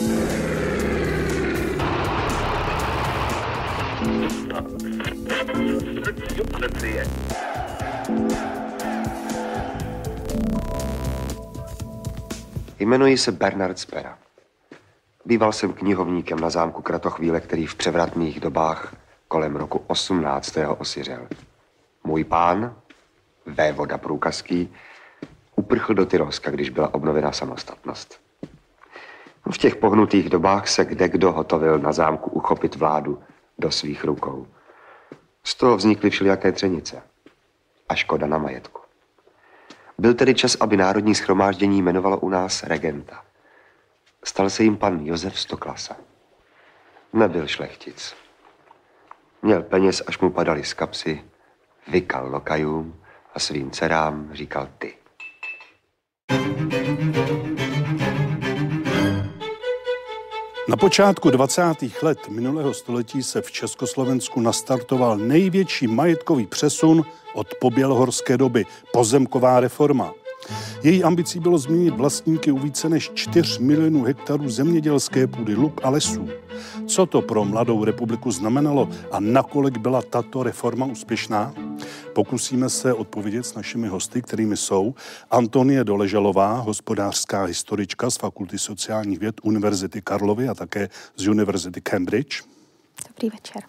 Jmenuji se Bernard Spera. Býval jsem knihovníkem na zámku Kratochvíle, který v převratných dobách kolem roku 18. osiřel. Můj pán, vévoda průkazký, uprchl do Tyrolska, když byla obnovena samostatnost. V těch pohnutých dobách se kde kdo hotovil na zámku uchopit vládu do svých rukou. Z toho vznikly všelijaké třenice a škoda na majetku. Byl tedy čas, aby Národní schromáždění jmenovalo u nás regenta. Stal se jim pan Josef Stoklasa. Nebyl šlechtic. Měl peněz, až mu padali z kapsy, vykal lokajům a svým dcerám říkal ty. Na počátku 20. let minulého století se v Československu nastartoval největší majetkový přesun od pobělohorské doby, pozemková reforma. Její ambicí bylo změnit vlastníky u více než 4 milionů hektarů zemědělské půdy, luk a lesů. Co to pro mladou republiku znamenalo a nakolik byla tato reforma úspěšná? Pokusíme se odpovědět s našimi hosty, kterými jsou Antonie Doležalová, hospodářská historička z Fakulty sociálních věd Univerzity Karlovy a také z Univerzity Cambridge. Dobrý večer.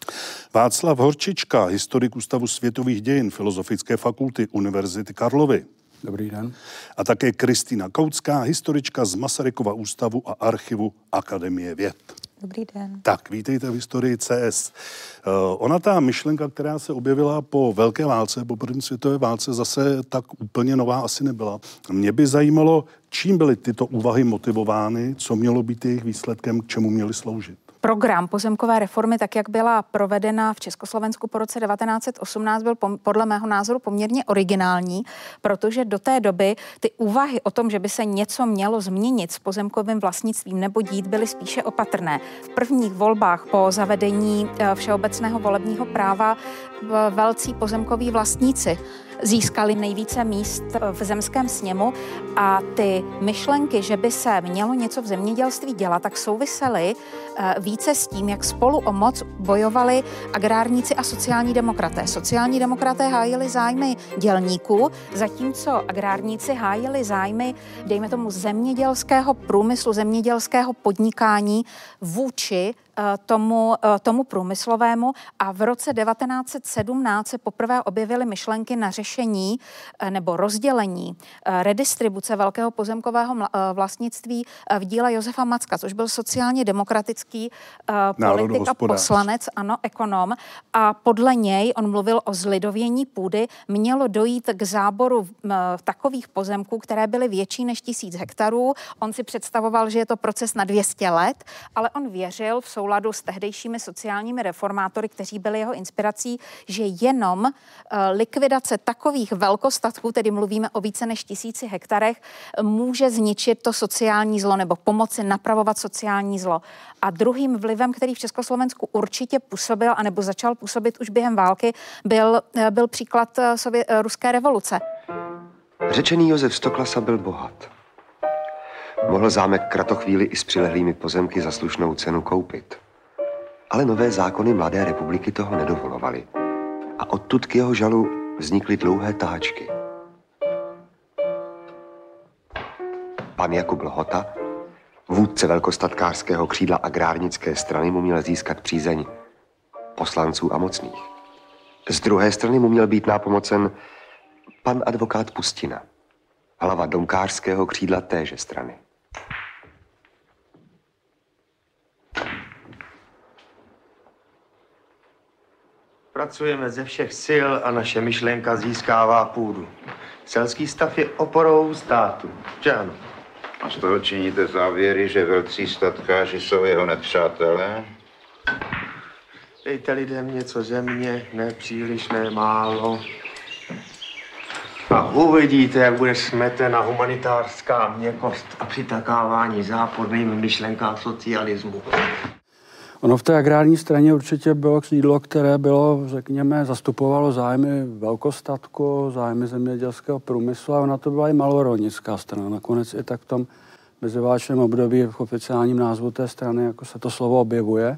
Václav Horčička, historik Ústavu světových dějin Filozofické fakulty Univerzity Karlovy. Dobrý den. A také Kristýna Koucká, historička z Masarykova ústavu a archivu Akademie věd. Dobrý den. Tak, vítejte v historii CS. Uh, ona ta myšlenka, která se objevila po Velké válce, po první světové válce, zase tak úplně nová asi nebyla. Mě by zajímalo, čím byly tyto úvahy motivovány, co mělo být jejich výsledkem, k čemu měly sloužit program pozemkové reformy, tak jak byla provedena v Československu po roce 1918, byl podle mého názoru poměrně originální, protože do té doby ty úvahy o tom, že by se něco mělo změnit s pozemkovým vlastnictvím nebo dít, byly spíše opatrné. V prvních volbách po zavedení eh, všeobecného volebního práva velcí pozemkoví vlastníci získali nejvíce míst v zemském sněmu a ty myšlenky, že by se mělo něco v zemědělství dělat, tak souvisely eh, více s tím, jak spolu o moc bojovali agrárníci a sociální demokraté. Sociální demokraté hájili zájmy dělníků, zatímco agrárníci hájili zájmy, dejme tomu, zemědělského průmyslu, zemědělského podnikání vůči tomu, eh, tomu průmyslovému a v roce 1917 se poprvé objevily myšlenky na řešení eh, nebo rozdělení redistribuce velkého pozemkového vlastnictví v díle Josefa Macka, což byl sociálně demokratický politik a poslanec, ano, ekonom. A podle něj, on mluvil o zlidovění půdy, mělo dojít k záboru takových pozemků, které byly větší než tisíc hektarů. On si představoval, že je to proces na 200 let, ale on věřil v souladu souladu s tehdejšími sociálními reformátory, kteří byli jeho inspirací, že jenom eh, likvidace takových velkostatků, tedy mluvíme o více než tisíci hektarech, může zničit to sociální zlo nebo pomoci napravovat sociální zlo. A druhým vlivem, který v Československu určitě působil, anebo začal působit už během války, byl, eh, byl příklad eh, Sově- ruské revoluce. Řečený Josef Stoklasa byl bohat. Mohl zámek Kratochvíli i s přilehlými pozemky za slušnou cenu koupit. Ale nové zákony Mladé republiky toho nedovolovaly. A odtud k jeho žalu vznikly dlouhé táčky. Pan Jakub Lhota, vůdce velkostatkářského křídla agrárnické strany, mu měl získat přízeň poslanců a mocných. Z druhé strany mu měl být nápomocen pan advokát Pustina, hlava domkářského křídla téže strany. Pracujeme ze všech sil a naše myšlenka získává půdu. Selský stav je oporou státu. Že ano? A z toho činíte závěry, že velcí statkáři jsou jeho nepřátelé? Dejte lidem něco země, ne příliš, ne málo. A uvidíte, jak bude smetena humanitářská měkost a přitakávání záporným myšlenkám socialismu. Ono v té agrární straně určitě bylo křídlo, které bylo, řekněme, zastupovalo zájmy velkostatku, zájmy zemědělského průmyslu a ona to byla i malorolnická strana. Nakonec i tak v tom meziválečném období v oficiálním názvu té strany, jako se to slovo objevuje.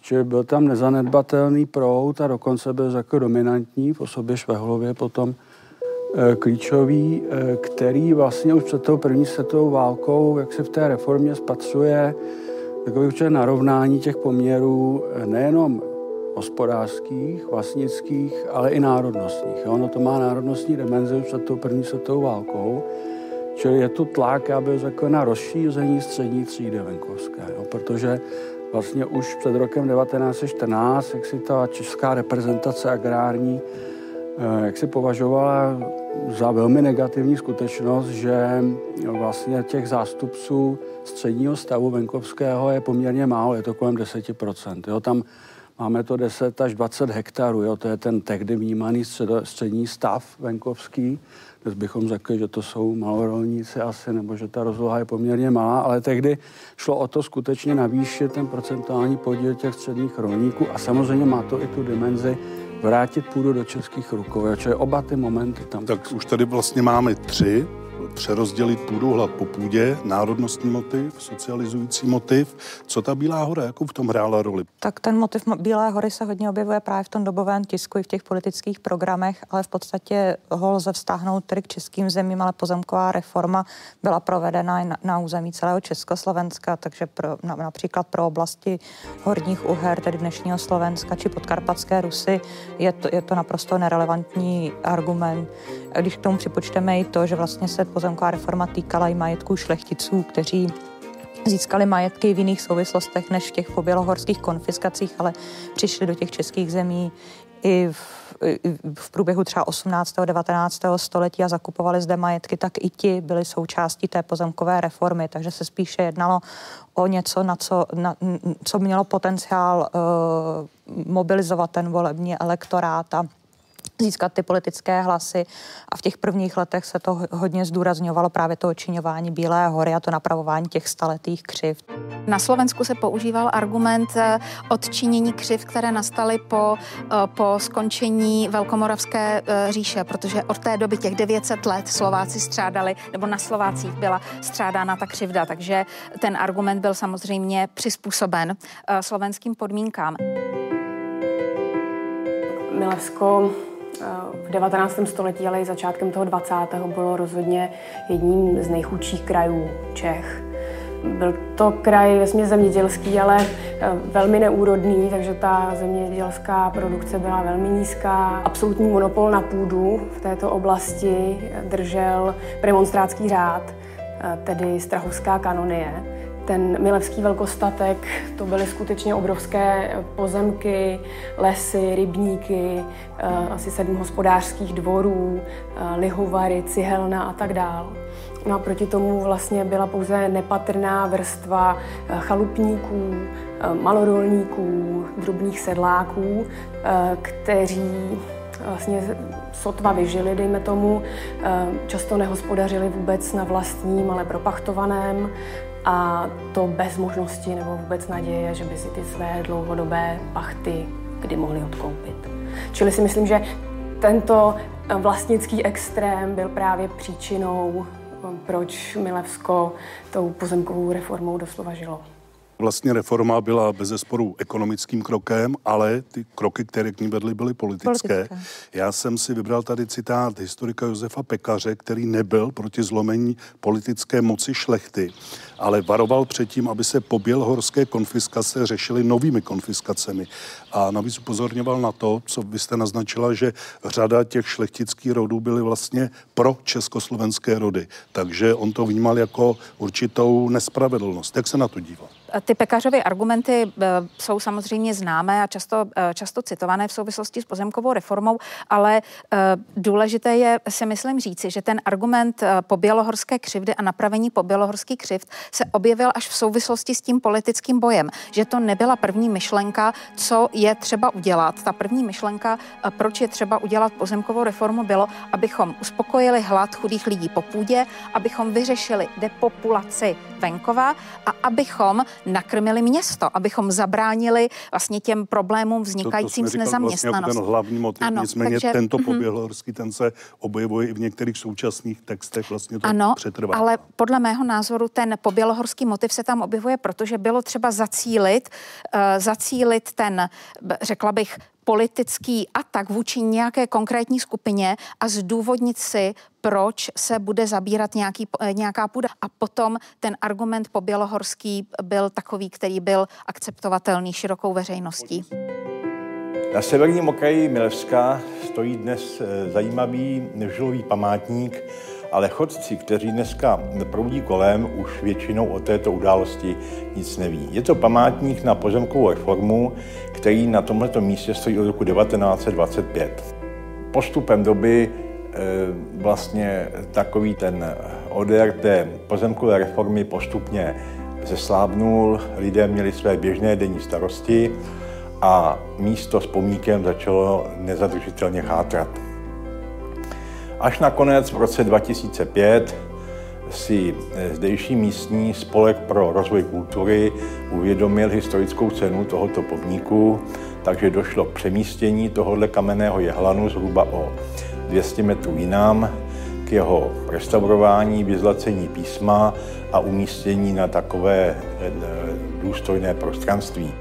Čili byl tam nezanedbatelný proud a dokonce byl jako dominantní v osobě Švehlově potom e, klíčový, e, který vlastně už před tou první světovou válkou, jak se v té reformě spatřuje, takový určitě narovnání těch poměrů e, nejenom hospodářských, vlastnických, ale i národnostních. Ono to má národnostní dimenzi před tou první světovou válkou. Čili je tu tlak, aby řekl, na rozšíření střední třídy venkovské, jo, protože vlastně už před rokem 1914, jak si ta česká reprezentace agrární, eh, jak si považovala za velmi negativní skutečnost, že vlastně těch zástupců středního stavu venkovského je poměrně málo, je to kolem 10%. Jo, tam máme to 10 až 20 hektarů, jo, to je ten tehdy vnímaný střední stav venkovský. Dnes bychom řekli, že to jsou malorolníci asi, nebo že ta rozloha je poměrně malá, ale tehdy šlo o to skutečně navýšit ten procentuální podíl těch středních rolníků a samozřejmě má to i tu dimenzi vrátit půdu do českých rukou. Čili oba ty momenty tam. Tak už tady vlastně máme tři přerozdělit půdu hlad po půdě, národnostní motiv, socializující motiv. Co ta Bílá hora, jakou v tom hrála roli? Tak ten motiv Bílé hory se hodně objevuje právě v tom dobovém tisku i v těch politických programech, ale v podstatě ho lze vztáhnout tedy k českým zemím, ale pozemková reforma byla provedena na, na území celého Československa, takže pro, na, například pro oblasti horních Uher, tedy dnešního Slovenska, či podkarpatské Rusy, je to, je to naprosto nerelevantní argument. Když k tomu připočteme i to, že vlastně se pozemková reforma týkala i majetků šlechticů, kteří získali majetky v jiných souvislostech než v těch pobělohorských konfiskacích, ale přišli do těch českých zemí i v, v průběhu třeba 18. a 19. století a zakupovali zde majetky, tak i ti byli součástí té pozemkové reformy, takže se spíše jednalo o něco, na co, na, co mělo potenciál uh, mobilizovat ten volební elektorát a získat ty politické hlasy a v těch prvních letech se to hodně zdůrazňovalo právě to očiňování Bílé hory a to napravování těch staletých křivd. Na Slovensku se používal argument eh, odčinění křiv, které nastaly po, eh, po skončení Velkomoravské eh, říše, protože od té doby těch 900 let Slováci střádali, nebo na Slovácích byla střádána ta křivda, takže ten argument byl samozřejmě přizpůsoben slovenským podmínkám. Milevsko v 19. století, ale i začátkem toho 20. bylo rozhodně jedním z nejchudších krajů Čech. Byl to kraj vesmě zemědělský, ale eh, velmi neúrodný, takže ta zemědělská produkce byla velmi nízká. Absolutní monopol na půdu v této oblasti držel premonstrátský řád, eh, tedy Strahovská kanonie. Ten milevský velkostatek, to byly skutečně obrovské pozemky, lesy, rybníky, eh, asi sedm hospodářských dvorů, eh, lihovary, cihelna a tak dál. No a proti tomu vlastně byla pouze nepatrná vrstva eh, chalupníků, malorolníků, drobných sedláků, kteří vlastně sotva vyžili, dejme tomu, často nehospodařili vůbec na vlastním, ale propachtovaném a to bez možnosti nebo vůbec naděje, že by si ty své dlouhodobé pachty kdy mohli odkoupit. Čili si myslím, že tento vlastnický extrém byl právě příčinou, proč Milevsko tou pozemkovou reformou doslova žilo. Vlastně reforma byla bez zesporu ekonomickým krokem, ale ty kroky, které k ní vedly, byly politické. politické. Já jsem si vybral tady citát historika Josefa Pekaře, který nebyl proti zlomení politické moci šlechty, ale varoval předtím, aby se po bělhorské konfiskace řešily novými konfiskacemi. A navíc upozorňoval na to, co byste naznačila, že řada těch šlechtických rodů byly vlastně pro československé rody. Takže on to vnímal jako určitou nespravedlnost. Jak se na to díval? Ty pekařové argumenty eh, jsou samozřejmě známé a často, eh, často citované v souvislosti s pozemkovou reformou, ale eh, důležité je si myslím říci, že ten argument po bělohorské křivdy a napravení po bělohorský křivd se objevil až v souvislosti s tím politickým bojem, že to nebyla první myšlenka, co je třeba udělat. Ta první myšlenka, proč je třeba udělat pozemkovou reformu, bylo, abychom uspokojili hlad chudých lidí po půdě, abychom vyřešili depopulaci venkova a abychom nakrmili město, abychom zabránili vlastně těm problémům vznikajícím to, to s nezaměstnaností. Vlastně jako ten hlavní motiv. Ano, Nicméně takže, tento mhm. pobělohorský, ten se objevuje i v některých současných textech, vlastně to ano, přetrvá. ale podle mého názoru ten pobělohorský motiv se tam objevuje, protože bylo třeba zacílit, uh, zacílit ten, řekla bych, politický atak vůči nějaké konkrétní skupině a zdůvodnit si, proč se bude zabírat nějaký, eh, nějaká půda. A potom ten argument po Bělohorský byl takový, který byl akceptovatelný širokou veřejností. Na severním okraji Milevska stojí dnes eh, zajímavý nežilový památník, ale chodci, kteří dneska proudí kolem, už většinou o této události nic neví. Je to památník na pozemkovou reformu, který na tomto místě stojí od roku 1925. Postupem doby eh, vlastně takový ten odér té pozemkové reformy postupně zeslábnul, lidé měli své běžné denní starosti a místo s pomníkem začalo nezadržitelně chátrat. Až nakonec v roce 2005 si eh, zdejší místní spolek pro rozvoj kultury uvědomil historickou cenu tohoto pomníku, takže došlo k přemístění tohohle kamenného jehlanu zhruba o 200 metrů jinam, k jeho restaurování, vyzlacení písma a umístění na takové eh, důstojné prostranství.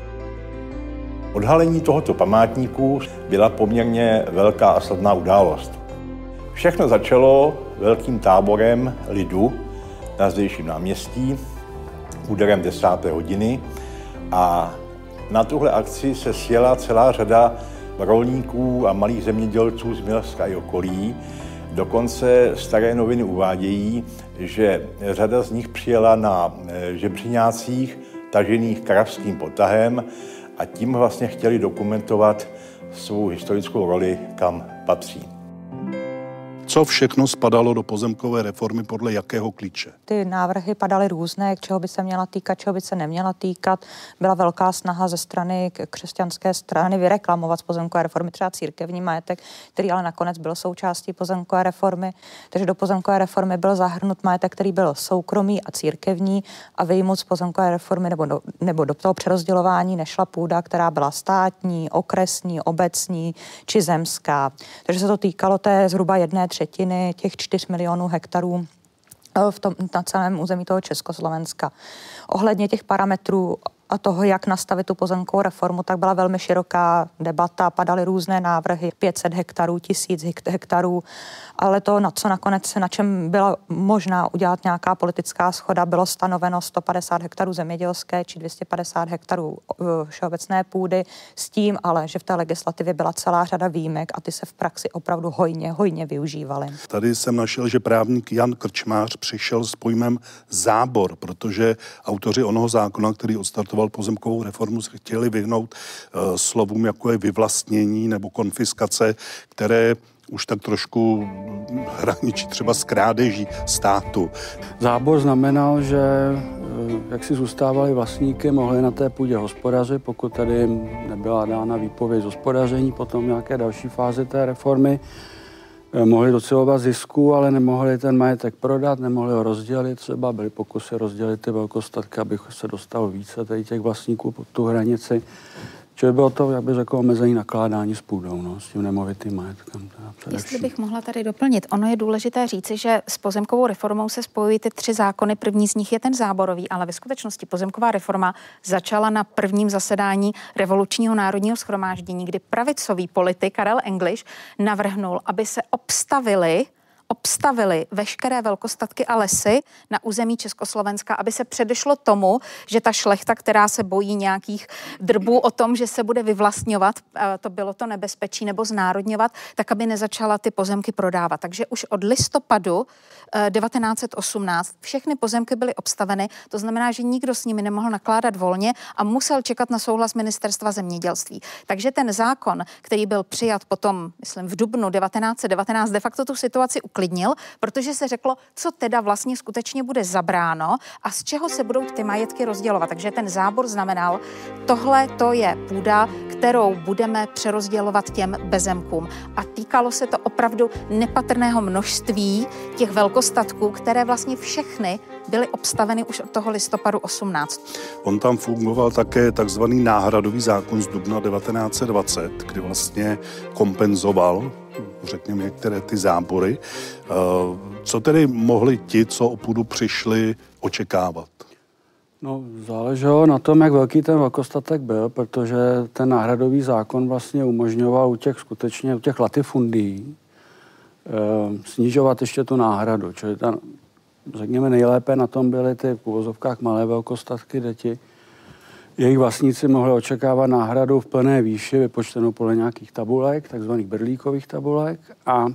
Odhalení tohoto památníku byla poměrně velká a slavná událost. Všechno začalo velkým táborem lidu na zdejším náměstí úderem 10. hodiny a na tuhle akci se sjela celá řada rolníků a malých zemědělců z Milska i okolí. Dokonce staré noviny uvádějí, že řada z nich přijela na eh, žebřiňácích tažených kravským potahem a tím vlastně chtěli dokumentovat svou historickou roli, kam patří co všechno spadalo do pozemkové reformy podle jakého klíče? Ty návrhy padaly různé, k čeho by se měla týkat, čeho by se neměla týkat. Byla velká snaha ze strany křesťanské strany vyreklamovat z pozemkové reformy třeba církevní majetek, který ale nakonec byl součástí pozemkové reformy. Takže do pozemkové reformy byl zahrnut majetek, který byl soukromý a církevní a vyjmout z pozemkové reformy nebo do, nebo do toho přerozdělování nešla půda, která byla státní, okresní, obecní či zemská. Takže se to týkalo té zhruba jedné třetiny těch 4 milionů hektarů eh, v tom, na celém území toho Československa. Ohledně těch parametrů a toho, jak nastavit tu pozemkovou reformu, tak byla velmi široká debata, padaly různé návrhy, 500 hektarů, 1000 hektarů, ale to, na co nakonec, na čem byla možná udělat nějaká politická schoda, bylo stanoveno 150 hektarů zemědělské či 250 hektarů uh, všeobecné půdy, s tím ale, že v té legislativě byla celá řada výjimek a ty se v praxi opravdu hojně, hojně využívaly. Tady jsem našel, že právník Jan Krčmář přišel s pojmem zábor, protože autoři onoho zákona, který odstartoval inicioval pozemkovou reformu, se chtěli vyhnout uh, slovům, jako je vyvlastnění nebo konfiskace, které už tak trošku hraničí třeba s krádeží státu. Zábor znamenal, že eh, jak si zůstávali vlastníky, mohli na té půdě hospodařit, pokud tady nebyla dána výpověď z hospodaření, potom nějaké další fáze té reformy, mohli docelovat zisku, ale nemohli ten majetek prodat, nemohli ho rozdělit. Třeba byly pokusy rozdělit ty velkostatky, aby se dostalo více tady těch vlastníků pod tu hranici. Čili bylo to, jak bych řekl, omezení nakládání s půdou, no, s tím nemovitým majetkem. Jestli bych mohla tady doplnit, ono je důležité říci, že s pozemkovou reformou se spojují ty tři zákony. První z nich je ten záborový, ale ve skutečnosti pozemková reforma začala na prvním zasedání revolučního národního schromáždění, kdy pravicový politik Karel English navrhnul, aby se obstavili obstavili veškeré velkostatky a lesy na území Československa, aby se předešlo tomu, že ta šlechta, která se bojí nějakých drbů o tom, že se bude vyvlastňovat, to bylo to nebezpečí, nebo znárodňovat, tak aby nezačala ty pozemky prodávat. Takže už od listopadu 1918 eh, všechny pozemky byly obstaveny, to znamená, že nikdo s nimi nemohl nakládat volně a musel čekat na souhlas ministerstva zemědělství. Takže ten zákon, který byl přijat potom, myslím, v dubnu 1919, de facto tu situaci uklidnil, protože se řeklo, co teda vlastně skutečně bude zabráno a z čeho se budou ty majetky rozdělovat. Takže ten zábor znamenal, tohle to je půda, kterou budeme přerozdělovat těm bezemkům. A týkalo se to opravdu nepatrného množství těch velkostatků, které vlastně všechny byly obstaveny už od toho listopadu 18. On tam fungoval také takzvaný náhradový zákon z dubna 1920, kdy vlastně kompenzoval řekněme, některé ty zábory. Eh, co tedy mohli ti, co o půdu přišli, očekávat? No, záleželo na tom, jak velký ten velkostatek byl, protože ten náhradový zákon vlastně umožňoval u těch skutečně, u těch latifundí e, snižovat ještě tu náhradu. Čili ta, řekněme, nejlépe na tom byly ty v uvozovkách malé velkostatky, kde ti jejich vlastníci mohli očekávat náhradu v plné výši, vypočtenou podle nějakých tabulek, takzvaných berlíkových tabulek a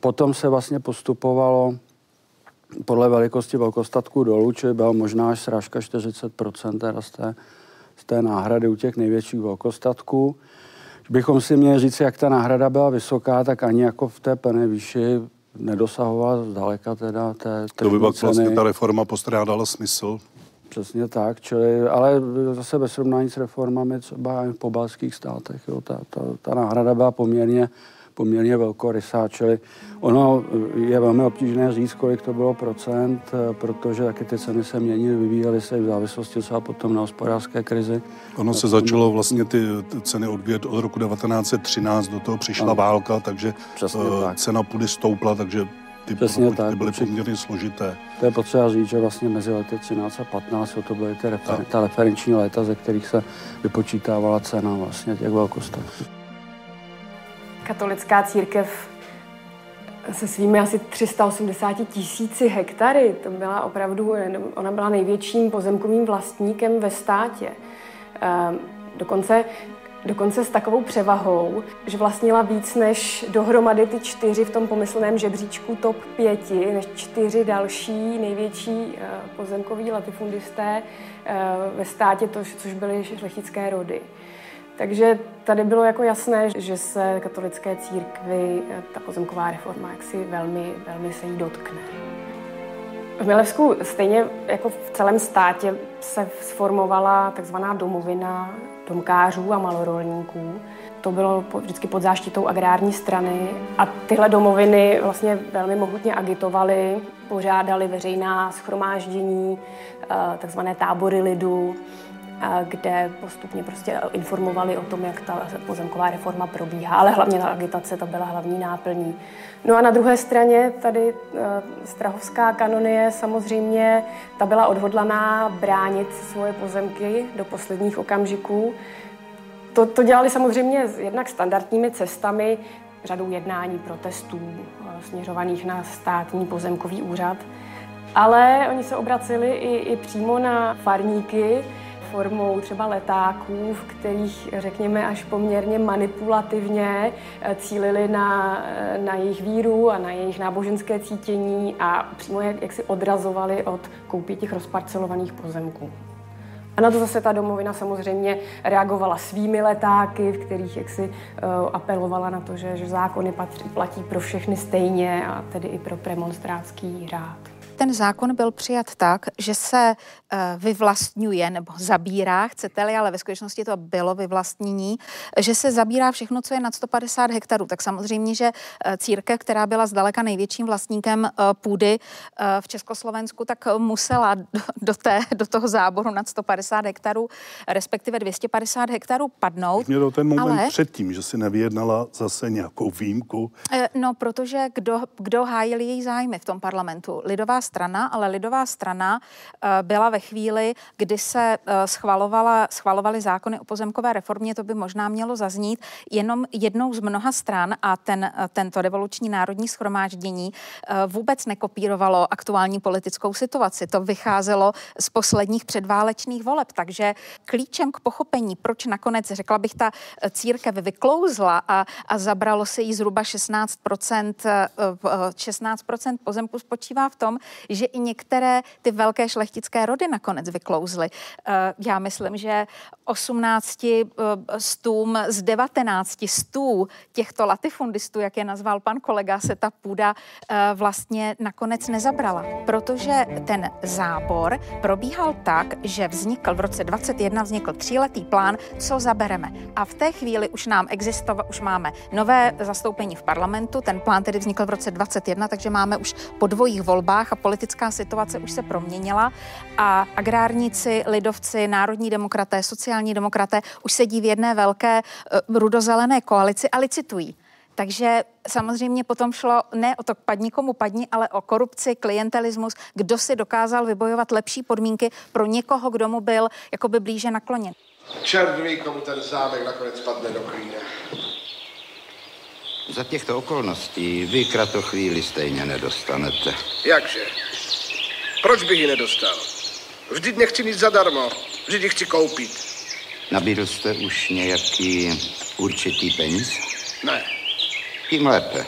potom se vlastně postupovalo podle velikosti velkostatku dolů, čili byla možná až srážka 40% teda z té, z té náhrady u těch největších velkostatků. Bychom si měli říct, jak ta náhrada byla vysoká, tak ani jako v té plné výši nedosahovala zdaleka teda té To by pak vlastně ta reforma postrádala smysl. Přesně tak, čili, ale zase ve srovnání s reformami třeba v pobalských státech, jo, ta, ta, ta náhrada byla poměrně poměrně velkorysá, čili ono je velmi obtížné říct, kolik to bylo procent, protože taky ty ceny se měnily, vyvíjely se v závislosti třeba potom na hospodářské krizi. Ono se začalo vlastně ty ceny odvíjet od roku 1913, do toho přišla ano. válka, takže Přesně uh, tak. cena půdy stoupla, takže ty Přesně tak, byly poměrně složité. To je potřeba říct, že vlastně mezi lety 13 a 15 to byly ty refer- ta referenční léta, ze kterých se vypočítávala cena vlastně těch velkostatků katolická církev se svými asi 380 tisíci hektary, to byla opravdu, ona byla největším pozemkovým vlastníkem ve státě. Ehm, dokonce, dokonce s takovou převahou, že vlastnila víc než dohromady ty čtyři v tom pomyslném žebříčku top pěti, než čtyři další největší eh, pozemkoví latifundisté eh, ve státě, což byly šlechtické rody. Takže tady bylo jako jasné, že se katolické církvi ta pozemková reforma jaksi velmi, velmi se jí dotkne. V Milevsku stejně jako v celém státě se sformovala takzvaná domovina domkářů a malorolníků. To bylo vždycky pod záštitou agrární strany a tyhle domoviny vlastně velmi mohutně agitovaly, pořádali veřejná schromáždění, eh, takzvané tábory lidu, kde postupně prostě informovali o tom, jak ta pozemková reforma probíhá, ale hlavně ta agitace, to byla hlavní náplní. No a na druhé straně tady eh, Strahovská kanonie samozřejmě, ta byla odhodlaná bránit svoje pozemky do posledních okamžiků. To, to dělali samozřejmě jednak standardními cestami, řadou jednání, protestů eh, směřovaných na státní pozemkový úřad, ale oni se obraceli i, i přímo na farníky, formou třeba letáků, v kterých, řekněme, až poměrně manipulativně eh, cílili na, eh, na jejich víru a na jejich náboženské cítění a přímo jak, jak si odrazovali od koupí těch rozparcelovaných pozemků. A na to zase ta domovina samozřejmě reagovala svými letáky, v kterých jaksi uh, apelovala na to, že, že zákony patří, platí pro všechny stejně a tedy i pro premonstrátský řád ten zákon byl přijat tak, že se eh, vyvlastňuje nebo zabírá, chcete-li, ale ve skutečnosti to bylo vyvlastnění, že se zabírá všechno, co je nad 150 hektarů. Tak samozřejmě, že eh, církev, která byla zdaleka největším vlastníkem eh, půdy v Československu, tak musela do, té, do toho záboru nad 150 hektarů, respektive 250 hektarů padnout. Měl ten moment ale... předtím, že si nevyjednala zase nějakou výjimku. No, protože kdo, kdo hájil její zájmy v tom parlamentu? Lidová strana, ale lidová strana eh, byla ve chvíli, kdy se eh, schvalovala, schvalovaly zákony o pozemkové reformě, to by možná mělo zaznít, jenom jednou z mnoha stran a ten, eh, tento revoluční národní schromáždění vůbec nekopírovalo aktuální politickou situaci. To vycházelo z posledních předválečných voleb, takže klíčem k pochopení, proč nakonec, řekla bych, ta církev vyklouzla a, a zabralo se jí zhruba 16%, 16% pozemku spočívá v tom, že i některé ty velké šlechtické rody nakonec vyklouzly. Eh, já myslím, že 18 eh, stům z 19 stů těchto latifundistů, jak je nazval pan kolega, se ta půda eh, vlastně nakonec nezabrala, protože ten zábor probíhal tak, že vznikl v roce 21 vznikl tříletý plán, co zabereme. A v té chvíli už nám existoval, už máme nové zastoupení v parlamentu, ten plán tedy vznikl v roce 21, takže máme už po dvojích volbách a po politická situace už se proměnila a agrárníci, lidovci, národní demokraté, sociální demokraté už sedí v jedné velké uh, rudozelené koalici a licitují. Takže samozřejmě potom šlo ne o to padni komu padni, ale o korupci, klientelismus, kdo si dokázal vybojovat lepší podmínky pro někoho, kdo mu byl jakoby blíže nakloněn. Čert ví, komu ten zámek nakonec padne do klíne. Za těchto okolností vy kratochvíli stejně nedostanete. Jakže? Proč bych ji nedostal? Vždyť nechci nic zadarmo. Vždyť ji chci koupit. Nabídl jste už nějaký určitý peníz? Ne. Tím lépe.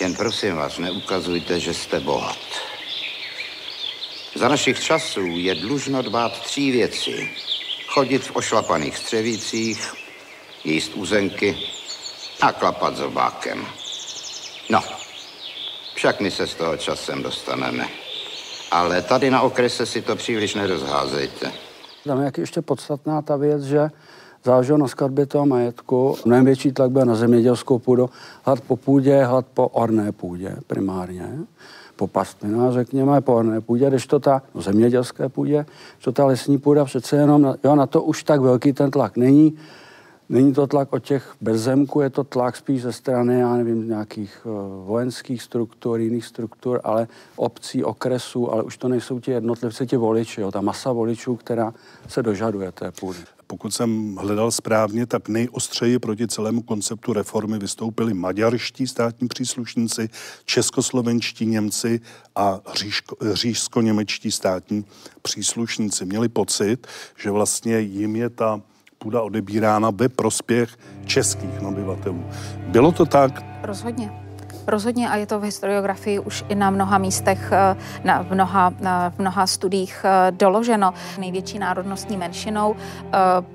Jen prosím vás, neukazujte, že jste bohat. Za našich časů je dlužno dbát tří věcí. Chodit v ošlapaných střevících, jíst uzenky a klapat zobákem. No, však my se z toho časem dostaneme. Ale tady na okrese si to příliš nerozházejte. Tam je ještě podstatná ta věc, že záleželo na skladbě toho majetku. Mnohem větší tlak byl na zemědělskou půdu, hlad po půdě, hlad po orné půdě primárně po pastvinách, řekněme, po orné půdě, když to ta no, zemědělské půdě, to ta lesní půda přece jenom, jo, na to už tak velký ten tlak není. Není to tlak od těch bezzemků, je to tlak spíš ze strany, já nevím, nějakých uh, vojenských struktur, jiných struktur, ale obcí, okresů, ale už to nejsou ti jednotlivci, ti voliči, jo, ta masa voličů, která se dožaduje té půdy. Pokud jsem hledal správně, tak nejostřeji proti celému konceptu reformy vystoupili maďarští státní příslušníci, českoslovenští Němci a říšsko-němečtí státní příslušníci. Měli pocit, že vlastně jim je ta půda odebírána ve prospěch českých obyvatelů. Bylo to tak? Rozhodně. Rozhodně a je to v historiografii už i na mnoha místech, eh, na, mnoha, na, mnoha studiích eh, doloženo. Největší národnostní menšinou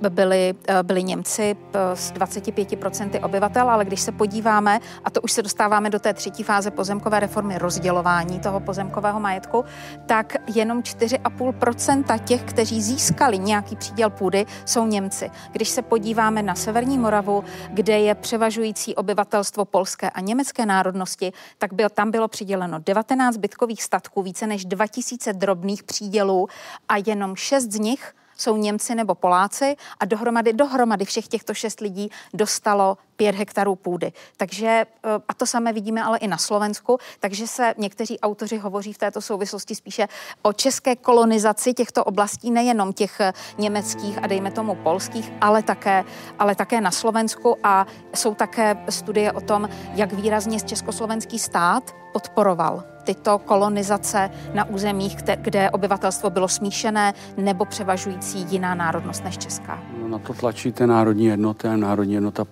eh, byli, byli Němci s 25% obyvatel, ale když se podíváme, a to už se dostáváme do té třetí fáze pozemkové reformy rozdělování toho pozemkového majetku, tak jenom 4,5% těch, kteří získali nějaký příděl půdy, jsou Němci. Když se podíváme na Severní Moravu, kde je převažující obyvatelstvo polské a německé národnosti, společnosti, tak byl, tam bylo přiděleno 19 bytkových statků, více než 2000 drobných přídělů a jenom 6 z nich jsou Němci nebo Poláci a dohromady, dohromady všech těchto šest lidí dostalo pět hektarů půdy. Takže, eh, a to samé vidíme ale i na Slovensku, takže se někteří autoři hovoří v této souvislosti spíše o české kolonizaci těchto oblastí, nejenom těch eh, německých a dejme tomu polských, ale také, ale také na Slovensku a jsou také studie o tom, jak výrazně československý stát podporoval tyto kolonizace na územích, kde obyvatelstvo bylo smíšené nebo převažující jiná národnost než česká. No, na to tlačí národní jednoty, národní jednota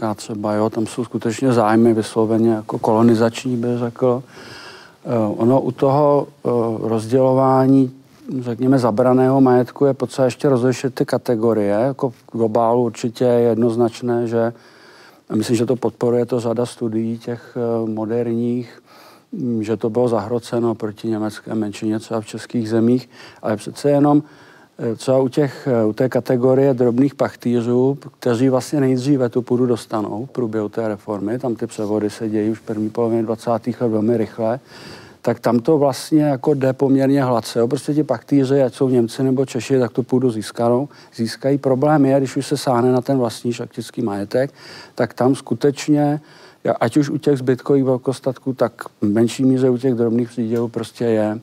pošumovská třeba, jo, tam jsou skutečně zájmy vysloveně jako kolonizační, by řekl. Uh, ono u toho uh, rozdělování řekněme, zabraného majetku je potřeba ještě rozlišit ty kategorie. Jako v globálu určitě je jednoznačné, že myslím, že to podporuje to řada studií těch uh, moderních, že to bylo zahroceno proti německé menšině třeba v českých zemích, ale přece jenom eh, třeba u, těch, eh, u té kategorie drobných pachtýřů, kteří vlastně nejdříve tu půdu dostanou v průběhu té reformy, tam ty převody se dějí už v první polovině 20. let velmi rychle, tak tam to vlastně jako jde poměrně hladce. Jo. Prostě ti pachtýři, ať jsou Němci nebo Češi, tak tu půdu získanou. Získají problém je, když už se sáhne na ten vlastní šaktický majetek, tak tam skutečně ať už u těch zbytkových velkostatků, tak v menší míře u těch drobných přídělů prostě je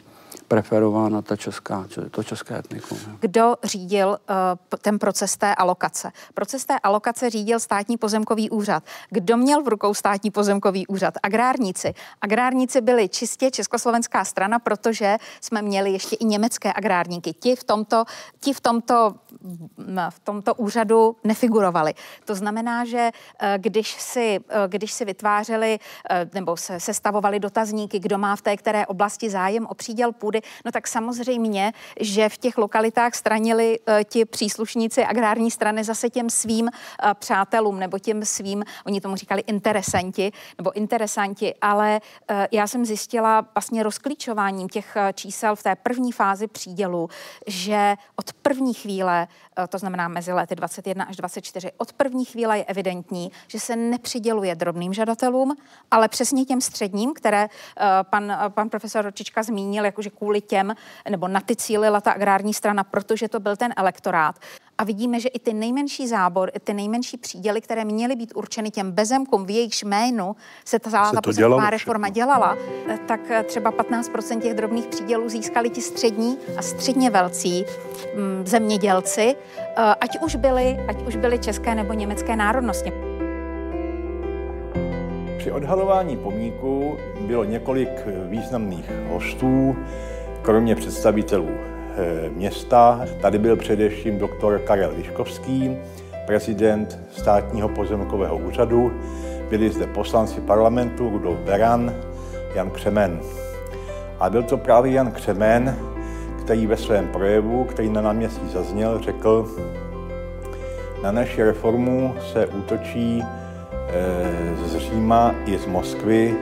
preferována ta česká, to české etnikum. Kdo řídil uh, ten proces té alokace? Proces té alokace řídil státní pozemkový úřad. Kdo měl v rukou státní pozemkový úřad? Agrárníci. Agrárníci byli čistě československá strana, protože jsme měli ještě i německé agrárníky. Ti v tomto, ti v tomto, v tomto úřadu nefigurovali. To znamená, že uh, když si, uh, když si vytvářeli nebo se sestavovali dotazníky, kdo má v té které oblasti zájem o příděl půdy, půdy, no tak samozřejmě, že v těch lokalitách stranili uh, ti příslušníci agrární strany zase těm svým uh, přátelům nebo těm svým, oni tomu říkali interesanti nebo interesanti, ale uh, já jsem zjistila vlastně rozklíčováním těch čísel v té první fázi přídělu, že od první chvíle, to znamená mezi lety 21 až 24, od první chvíle je evidentní, že se nepřiděluje drobným žadatelům, ale přesně těm středním, které pan, pan profesor Ročička zmínil, jakože kvůli těm, nebo na ty cílila ta agrární strana, protože to byl ten elektorát. A vidíme, že i ty nejmenší zábor, i ty nejmenší příděly, které měly být určeny těm bezemkům, v jejichž jménu se ta celá ta pozemková reforma dělala, tak třeba 15% těch drobných přídělů získali ti střední a středně velcí mm, zemědělci, eh, ať už byli, ať už byli české nebo německé národnosti. Při odhalování pomníku bylo několik významných hostů, kromě představitelů eh, města. Tady byl především doktor Karel Liškovský, prezident státního pozemkového úřadu. Byli zde poslanci parlamentu Rudolf Beran, Jan Křemen. A byl to právě Jan Křemen, který ve svém projevu, který na náměstí zazněl, řekl, na naši reformu se útočí Eh, z Říma i z Moskvy,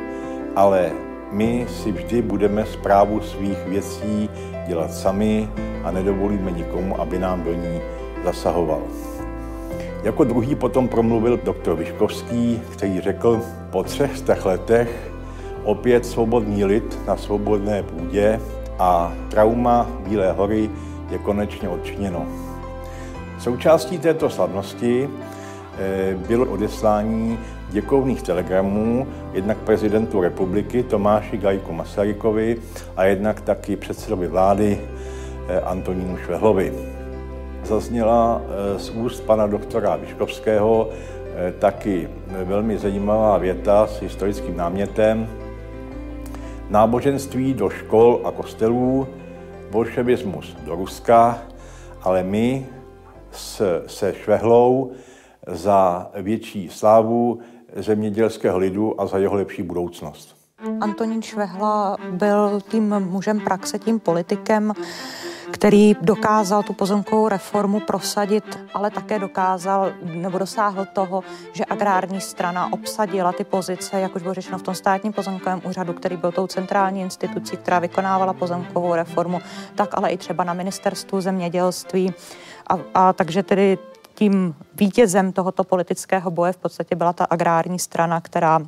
ale my si vždy budeme zprávu svých věcí dělat sami a nedovolíme nikomu, aby nám do ní zasahoval. Jako druhý potom promluvil doktor Vyškovský, který řekl, po třech letech opět svobodný lid na svobodné půdě a trauma Bílé hory je konečně odčiněno. Součástí této slavnosti Eh, bylo odeslání děkovných telegramů jednak prezidentu republiky Tomáši Gajku Masarykovi a jednak taky předsedovi vlády eh, Antonínu Švehlovi. Zazněla eh, z úst pana doktora Vyškovského taky velmi zajímavá věta s historickým námětem. Náboženství do škol a kostelů, bolševismus do Ruska, ale my se Švehlou za větší slávu zemědělského lidu a za jeho lepší budoucnost. Antonín Švehla byl tím mužem praxe, tím politikem, který dokázal tu pozemkovou reformu prosadit, ale také dokázal nebo dosáhl toho, že agrární strana obsadila ty pozice, jak už bylo řečeno v tom státním pozemkovém úřadu, který byl tou centrální institucí, která vykonávala pozemkovou reformu, tak ale i třeba na ministerstvu zemědělství. A, a takže tedy tím vítězem tohoto politického boje v podstatě byla ta agrární strana, která,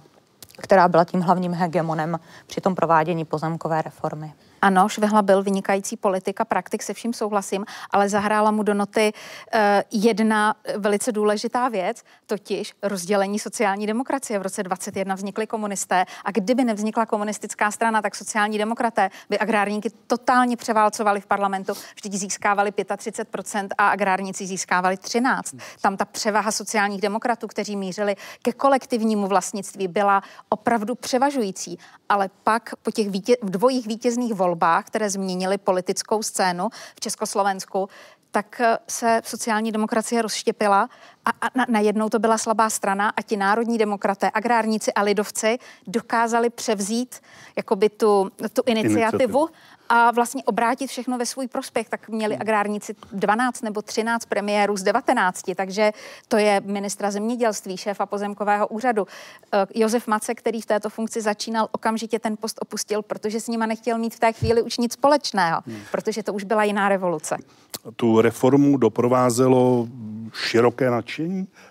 která byla tím hlavním hegemonem při tom provádění pozemkové reformy. Ano, Švehla byl vynikající politik a praktik, se vším souhlasím, ale zahrála mu do noty uh, jedna velice důležitá věc, totiž rozdělení sociální demokracie. V roce 21 vznikly komunisté a kdyby nevznikla komunistická strana, tak sociální demokraté by agrárníky totálně převálcovali v parlamentu. Vždyť získávali 35% a agrárníci získávali 13%. Tam ta převaha sociálních demokratů, kteří mířili ke kolektivnímu vlastnictví, byla opravdu převažující. Ale pak po těch vítě- dvojích vítězných volbách volbách, které změnily politickou scénu v Československu, tak eh, se sociální demokracie rozštěpila a, a najednou to byla slabá strana a ti národní demokraté, agrárníci a lidovci dokázali převzít jakoby tu, tu iniciativu, iniciativu a vlastně obrátit všechno ve svůj prospěch. Tak měli hmm. agrárníci 12 nebo 13 premiérů z 19, takže to je ministra zemědělství, šéfa pozemkového úřadu. Eh, Josef Mace, který v této funkci začínal, okamžitě ten post opustil, protože s nima nechtěl mít v té chvíli už nic společného, hmm. protože to už byla jiná revoluce. Tu reformu doprovázelo široké nadšení,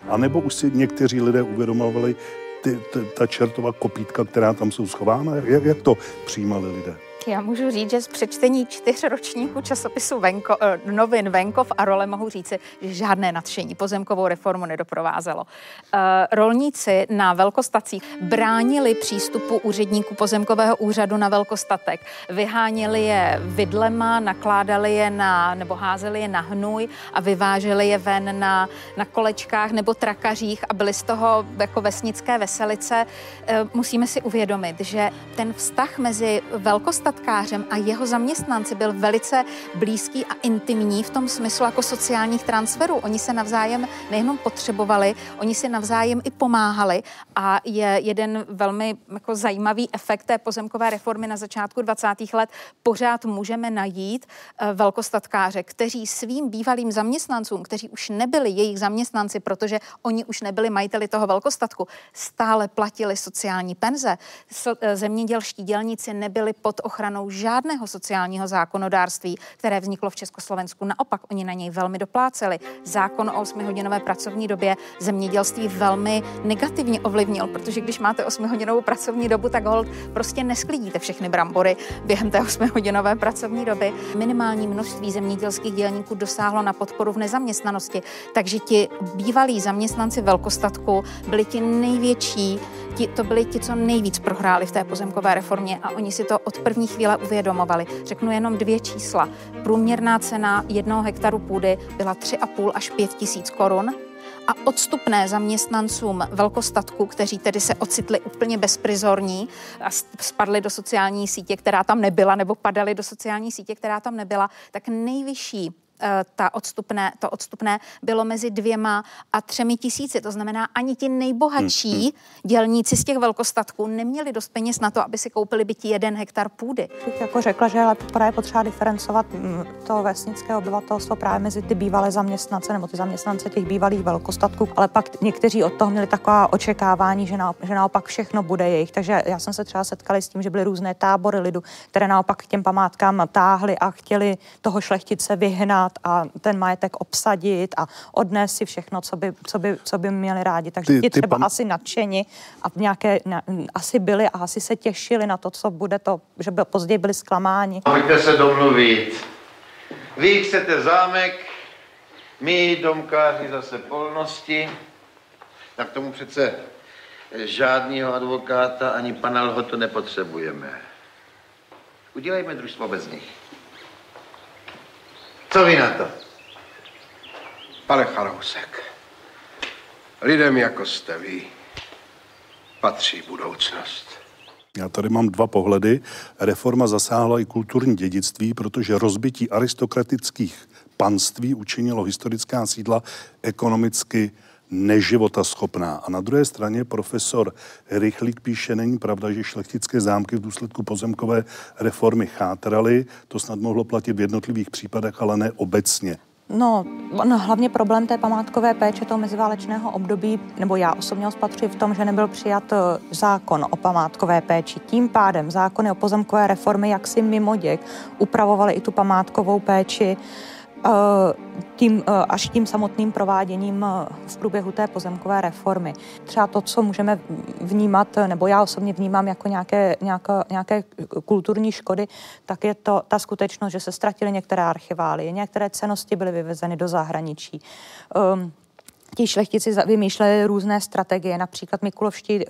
anebo už si někteří lidé uvědomovali, ty, ty, ta čertová kopítka, která tam jsou schována? Jak, jak to přijímali lidé? Já můžu říct, že z přečtení čtyř ročníků časopisu Venko, eh, novin Venkov a role mohu říci, že žádné nadšení pozemkovou reformu nedoprovázelo. Eh, rolníci na velkostacích bránili přístupu úředníků pozemkového úřadu na velkostatek. Vyháněli je vidlema, nakládali je na, nebo házeli je na hnůj a vyváželi je ven na, na kolečkách nebo trakařích a byly z toho jako vesnické veselice. Eh, musíme si uvědomit, že ten vztah mezi velkostatky velkostatkářem a jeho zaměstnanci byl velice blízký a intimní v tom smyslu jako sociálních transferů. Oni se navzájem nejenom potřebovali, oni si navzájem i pomáhali a je jeden velmi jako zajímavý efekt té pozemkové reformy na začátku 20. let. Pořád můžeme najít eh, velkostatkáře, kteří svým bývalým zaměstnancům, kteří už nebyli jejich zaměstnanci, protože oni už nebyli majiteli toho velkostatku, stále platili sociální penze. Eh, zemědělští dělníci nebyli pod ochranou žádného sociálního zákonodárství, které vzniklo v Československu. Naopak, oni na něj velmi dopláceli. Zákon o 8-hodinové pracovní době zemědělství velmi negativně ovlivnil, protože když máte 8-hodinovou pracovní dobu, tak hold prostě nesklidíte všechny brambory během té 8-hodinové pracovní doby. Minimální množství zemědělských dělníků dosáhlo na podporu v nezaměstnanosti, takže ti bývalí zaměstnanci velkostatku byli ti největší ti, to byli ti, co nejvíc prohráli v té pozemkové reformě a oni si to od první chvíle uvědomovali. Řeknu jenom dvě čísla. Průměrná cena jednoho hektaru půdy byla 3,5 až 5 tisíc korun a odstupné zaměstnancům velkostatku, kteří tedy se ocitli úplně bezprizorní a spadli do sociální sítě, která tam nebyla, nebo padali do sociální sítě, která tam nebyla, tak nejvyšší ta odstupné, to odstupné bylo mezi dvěma a třemi tisíci. To znamená, ani ti nejbohatší hmm, hmm. dělníci z těch velkostatků neměli dost peněz na to, aby si koupili byt jeden hektar půdy. Bych jako řekla, že je právě potřeba diferencovat mm, to vesnické obyvatelstvo právě mezi ty bývalé zaměstnance nebo ty zaměstnance těch bývalých velkostatků, ale pak někteří od toho měli taková očekávání, že, na, že naopak všechno bude jejich. Takže já jsem se třeba setkala s tím, že byly různé tábory lidu, které naopak k těm památkám táhly a chtěli toho šlechtice vyhnat vydělat a ten majetek obsadit a odnést si všechno, co by, co by, co by měli rádi. Takže ty, ti třeba pam... asi nadšeni a nějaké, na, asi byli a asi se těšili na to, co bude to, že by, později byli zklamáni. Pojďte se domluvit. Vy chcete zámek, my domkáři zase polnosti, tak tomu přece žádného advokáta ani pana Lhoto nepotřebujeme. Udělejme družstvo bez nich. Co vy na to? Pane Chalousek, lidem jako jste vy patří budoucnost. Já tady mám dva pohledy. Reforma zasáhla i kulturní dědictví, protože rozbití aristokratických panství učinilo historická sídla ekonomicky neživotaschopná. A na druhé straně profesor Rychlík píše, není pravda, že šlechtické zámky v důsledku pozemkové reformy chátraly. To snad mohlo platit v jednotlivých případech, ale ne obecně. No, no, hlavně problém té památkové péče toho meziválečného období, nebo já osobně ho spatřuji v tom, že nebyl přijat eh, zákon o památkové péči. Tím pádem zákony o pozemkové reformy jaksi mimo děk upravovaly i tu památkovou péči tím, eh, až tím samotným prováděním eh, v průběhu té pozemkové reformy. Třeba to, co můžeme vnímat, nebo já osobně vnímám jako nějaké, nějaké, nějaké kulturní škody, tak je to ta skutečnost, že se ztratily některé archivály, některé cenosti byly vyvezeny do zahraničí. Um, ti šlechtici vymýšleli různé strategie. Například Mikulovští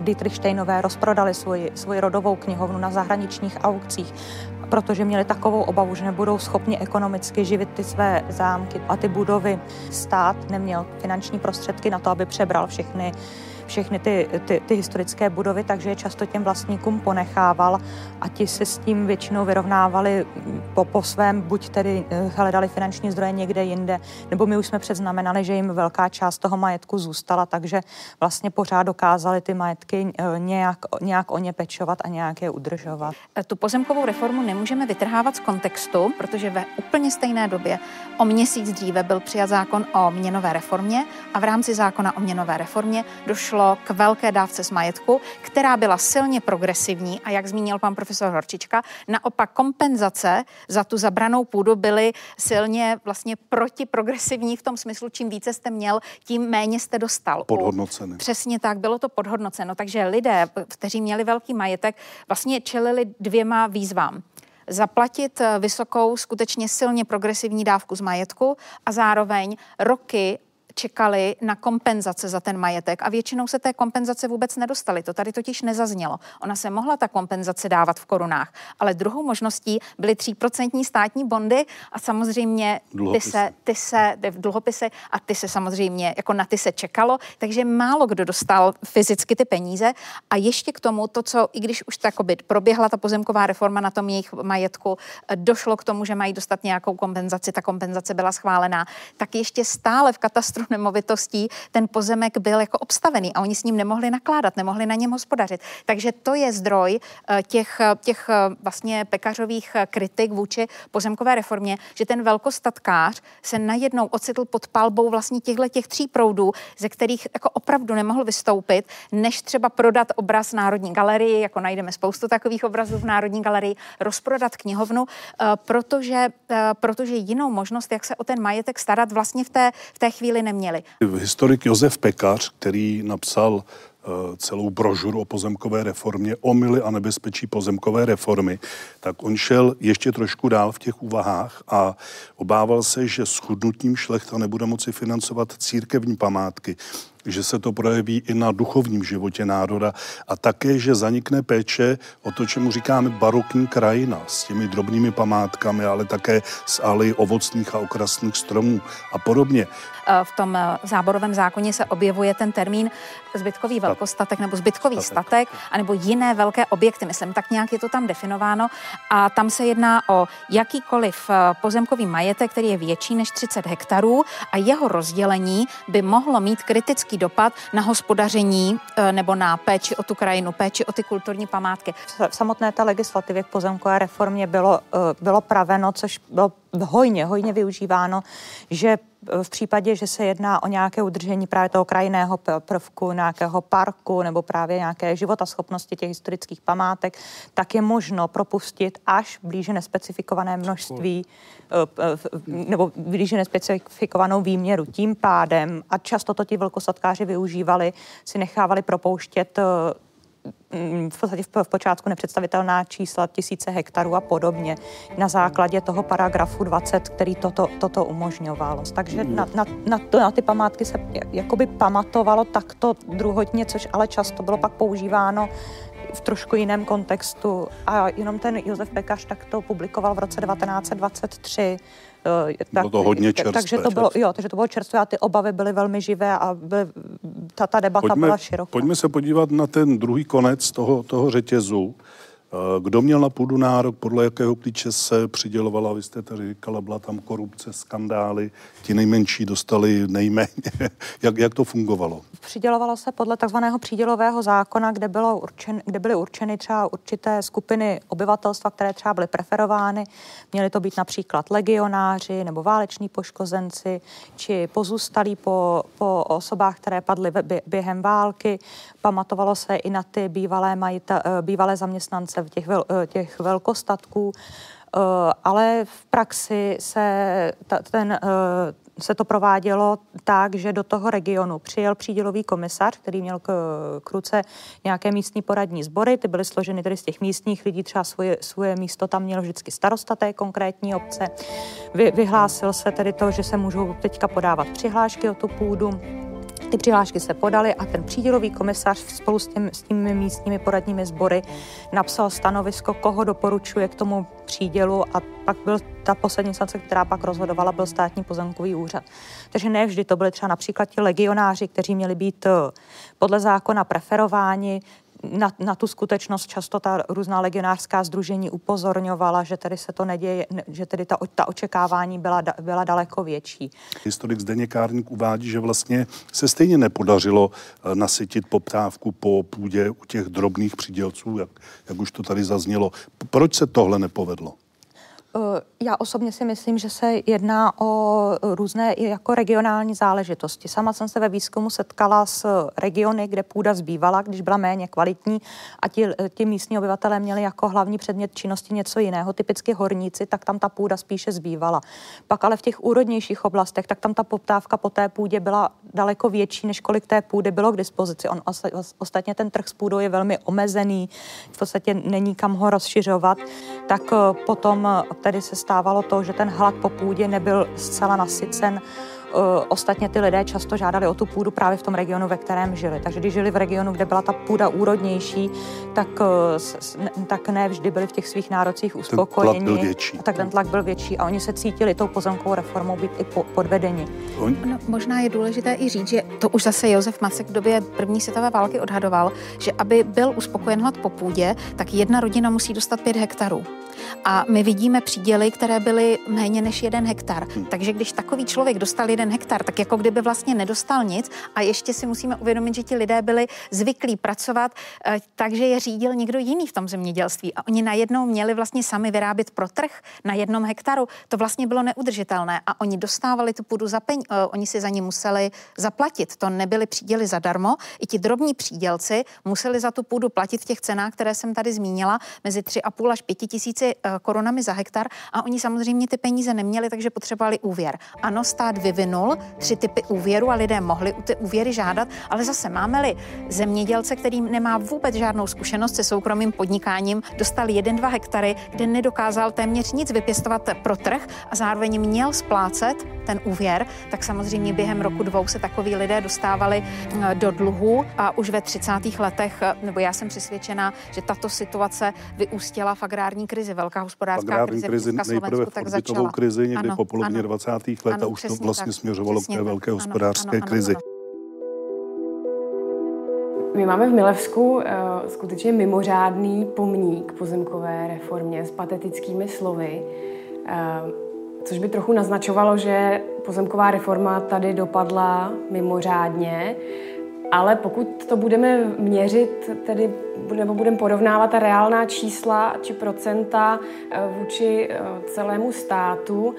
Dietrichsteinové rozprodali svoji, svoji rodovou knihovnu na zahraničních aukcích protože měli takovou obavu, že nebudou schopni ekonomicky živit ty své zámky a ty budovy. Stát neměl finanční prostředky na to, aby přebral všechny všechny ty, ty, ty historické budovy, takže je často těm vlastníkům ponechával a ti se s tím většinou vyrovnávali po, po svém, buď tedy eh, hledali finanční zdroje někde jinde, nebo my už jsme předznamenali, že jim velká část toho majetku zůstala, takže vlastně pořád dokázali ty majetky eh, nějak, nějak o ně pečovat a nějak je udržovat. Eh, tu pozemkovou reformu nemůžeme vytrhávat z kontextu, protože ve úplně stejné době o měsíc dříve byl přijat zákon o měnové reformě a v rámci zákona o měnové reformě došlo došlo k velké dávce z majetku, která byla silně progresivní a jak zmínil pan profesor Horčička, naopak kompenzace za tu zabranou půdu byly silně vlastně protiprogresivní v tom smyslu, čím více jste měl, tím méně jste dostal. Podhodnocené. Přesně tak, bylo to podhodnoceno. Takže lidé, kteří měli velký majetek, vlastně čelili dvěma výzvám zaplatit vysokou, skutečně silně progresivní dávku z majetku a zároveň roky čekali na kompenzace za ten majetek a většinou se té kompenzace vůbec nedostali. To tady totiž nezaznělo. Ona se mohla ta kompenzace dávat v korunách, ale druhou možností byly 3% státní bondy a samozřejmě ty se, ty se, v dluhopisy a ty se samozřejmě, jako na ty se čekalo, takže málo kdo dostal fyzicky ty peníze a ještě k tomu to, co, i když už takoby proběhla ta pozemková reforma na tom jejich majetku, došlo k tomu, že mají dostat nějakou kompenzaci, ta kompenzace byla schválená, tak ještě stále v katastru nemovitostí ten pozemek byl jako obstavený a oni s ním nemohli nakládat, nemohli na něm hospodařit. Takže to je zdroj eh, těch, těch eh, vlastně pekařových eh, kritik vůči pozemkové reformě, že ten velkostatkář se najednou ocitl pod palbou vlastně těchto těch tří proudů, ze kterých jako opravdu nemohl vystoupit, než třeba prodat obraz Národní galerii, jako najdeme spoustu takových obrazů v Národní galerii, rozprodat knihovnu, protože, protože jinou možnost, jak se o ten majetek starat, vlastně v té, v té chvíli neměli. Historik Josef Pekař, který napsal Eh, celou brožuru o pozemkové reformě, omily a nebezpečí pozemkové reformy, tak on šel ještě trošku dál v těch úvahách a obával se, že schudnutím šlechta nebude moci financovat církevní památky, že se to projeví i na duchovním životě národa a také, že zanikne péče o to, čemu říkáme barokní krajina s těmi drobnými památkami, ale také s alej ovocných a okrasných stromů a podobně. V tom eh, záborovém zákoně se objevuje ten termín zbytkový velkostatek nebo zbytkový statek, anebo jiné velké objekty, myslím, tak nějak je to tam definováno. A tam se jedná o jakýkoliv eh, pozemkový majetek, který je větší než 30 hektarů a jeho rozdělení by mohlo mít kritický dopad na hospodaření nebo na péči o tu krajinu, péči o ty kulturní památky. V samotné té legislativě k pozemkové reformě bylo, bylo praveno, což bylo hojně, hojně využíváno, že v případě, že se jedná o nějaké udržení právě toho krajinného prvku, nějakého parku nebo právě nějaké životaschopnosti těch historických památek, tak je možno propustit až blíže nespecifikované množství eh, nebo blíže nespecifikovanou výměru. Tím pádem, a často to ti velkosatkáři využívali, si nechávali propouštět eh, v podstatě v počátku nepředstavitelná čísla tisíce hektarů a podobně na základě toho paragrafu 20, který toto, toto umožňoval. Takže na, na, na, to, na ty památky se jakoby pamatovalo takto druhotně, což ale často bylo pak používáno v trošku jiném kontextu. A jenom ten Josef Pekař tak to publikoval v roce 1923 Eh, tak, bylo to hodně čerstvé. Takže to bylo, jo, takže to bylo čerstvé a ty obavy byly velmi živé a byly, ta, ta debata pojďme, byla široká. Pojďme se podívat na ten druhý konec toho, toho řetězu. Eh, kdo měl na půdu nárok, podle jakého klíče se přidělovala, vy jste tady říkala, byla tam korupce, skandály, ti nejmenší dostali nejméně. jak, jak to fungovalo? Přidělovalo se podle takzvaného přídělového zákona, kde, bylo určen, kde byly určeny třeba určité skupiny obyvatelstva, které třeba byly preferovány. Měly to být například legionáři nebo váleční poškozenci, či pozůstalí po, po osobách, které padly během války. Pamatovalo se i na ty bývalé, majita, eh, bývalé zaměstnance těch, vel, eh, těch velkostatků, eh, ale v praxi se ta, ten se to provádělo tak, že do toho regionu přijel přídělový komisař, který měl k, k ruce nějaké místní poradní sbory, ty byly složeny tedy z těch místních lidí, třeba svoje, svoje místo tam měl vždycky starosta té konkrétní obce. Vy, vyhlásil se tedy to, že se můžou teďka podávat přihlášky o tu půdu, ty přihlášky se podaly a ten přídělový komisař spolu s, tím, s těmi místními poradními sbory napsal stanovisko, koho doporučuje k tomu přídělu a pak byl ta poslední instance, která pak rozhodovala, byl státní pozemkový úřad. Takže ne vždy to byly třeba například ti legionáři, kteří měli být eh, podle zákona preferováni, na, na tu skutečnost často ta různá legionářská združení upozorňovala, že tedy se to neděje, že tedy ta, ta očekávání byla, byla daleko větší. Historik Zdeněk Kárník uvádí, že vlastně se stejně nepodařilo eh, nasytit poptávku po půdě u těch drobných přidělců, jak, jak už to tady zaznělo. Proč se tohle nepovedlo? Eh, já osobně si myslím, že se jedná o různé jako regionální záležitosti. Sama jsem se ve výzkumu setkala s regiony, kde půda zbývala, když byla méně kvalitní a ti, ti místní obyvatelé měli jako hlavní předmět činnosti něco jiného, typicky horníci, tak tam ta půda spíše zbývala. Pak ale v těch úrodnějších oblastech, tak tam ta poptávka po té půdě byla daleko větší, než kolik té půdy bylo k dispozici. On ostatně ten trh s půdou je velmi omezený, v podstatě není kam ho rozšiřovat, tak eh, potom tedy se stávalo to, že ten hlad po půdě nebyl zcela nasycen ostatně ty lidé často žádali o tu půdu právě v tom regionu, ve kterém žili. Takže když žili v regionu, kde byla ta půda úrodnější, tak, tak ne vždy byli v těch svých nárocích uspokojeni. Ten tlak byl větší. A tak ten tlak byl větší a oni se cítili tou pozemkovou reformou být i podvedeni. No, možná je důležité i říct, že to už zase Josef Macek v době první světové války odhadoval, že aby byl uspokojen hlad po půdě, tak jedna rodina musí dostat pět hektarů. A my vidíme příděly, které byly méně než jeden hektar. Hmm. Takže když takový člověk dostal jeden hektar, tak jako kdyby vlastně nedostal nic. A ještě si musíme uvědomit, že ti lidé byli zvyklí pracovat, eh, takže je řídil někdo jiný v tom zemědělství. A oni najednou měli vlastně sami vyrábět pro trh na jednom hektaru. To vlastně bylo neudržitelné. A oni dostávali tu půdu za peň- eh, oni si za ní museli zaplatit. To nebyly příděly zadarmo. I ti drobní přídělci museli za tu půdu platit v těch cenách, které jsem tady zmínila, mezi 3,5 až 5 tisíci Eh, korunami za hektar a oni samozřejmě ty peníze neměli, takže potřebovali úvěr. Ano, stát vyvinul tři typy úvěru a lidé mohli ty úvěry žádat, ale zase máme-li zemědělce, který nemá vůbec žádnou zkušenost se soukromým podnikáním, dostal jeden, dva hektary, kde nedokázal téměř nic vypěstovat pro trh a zároveň měl splácet ten úvěr, tak samozřejmě během roku dvou se takoví lidé dostávali eh, do dluhu a už ve 30. letech, eh, nebo já jsem přesvědčena, že tato situace vyústila v agrární krizi velká hospodářská Agrární krizi, krizi nejprve v tak začala. krizi někdy ano, po polovině ano, 20. let ano, a už to vlastně tak, směřovalo k té velké hospodářské ano, krizi. Ano, ano. My máme v Milevsku uh, skutečně mimořádný pomník pozemkové reformě s patetickými slovy, uh, což by trochu naznačovalo, že pozemková reforma tady dopadla mimořádně. Ale pokud to budeme měřit, tedy nebo budeme porovnávat ta reálná čísla či procenta eh, vůči eh, celému státu,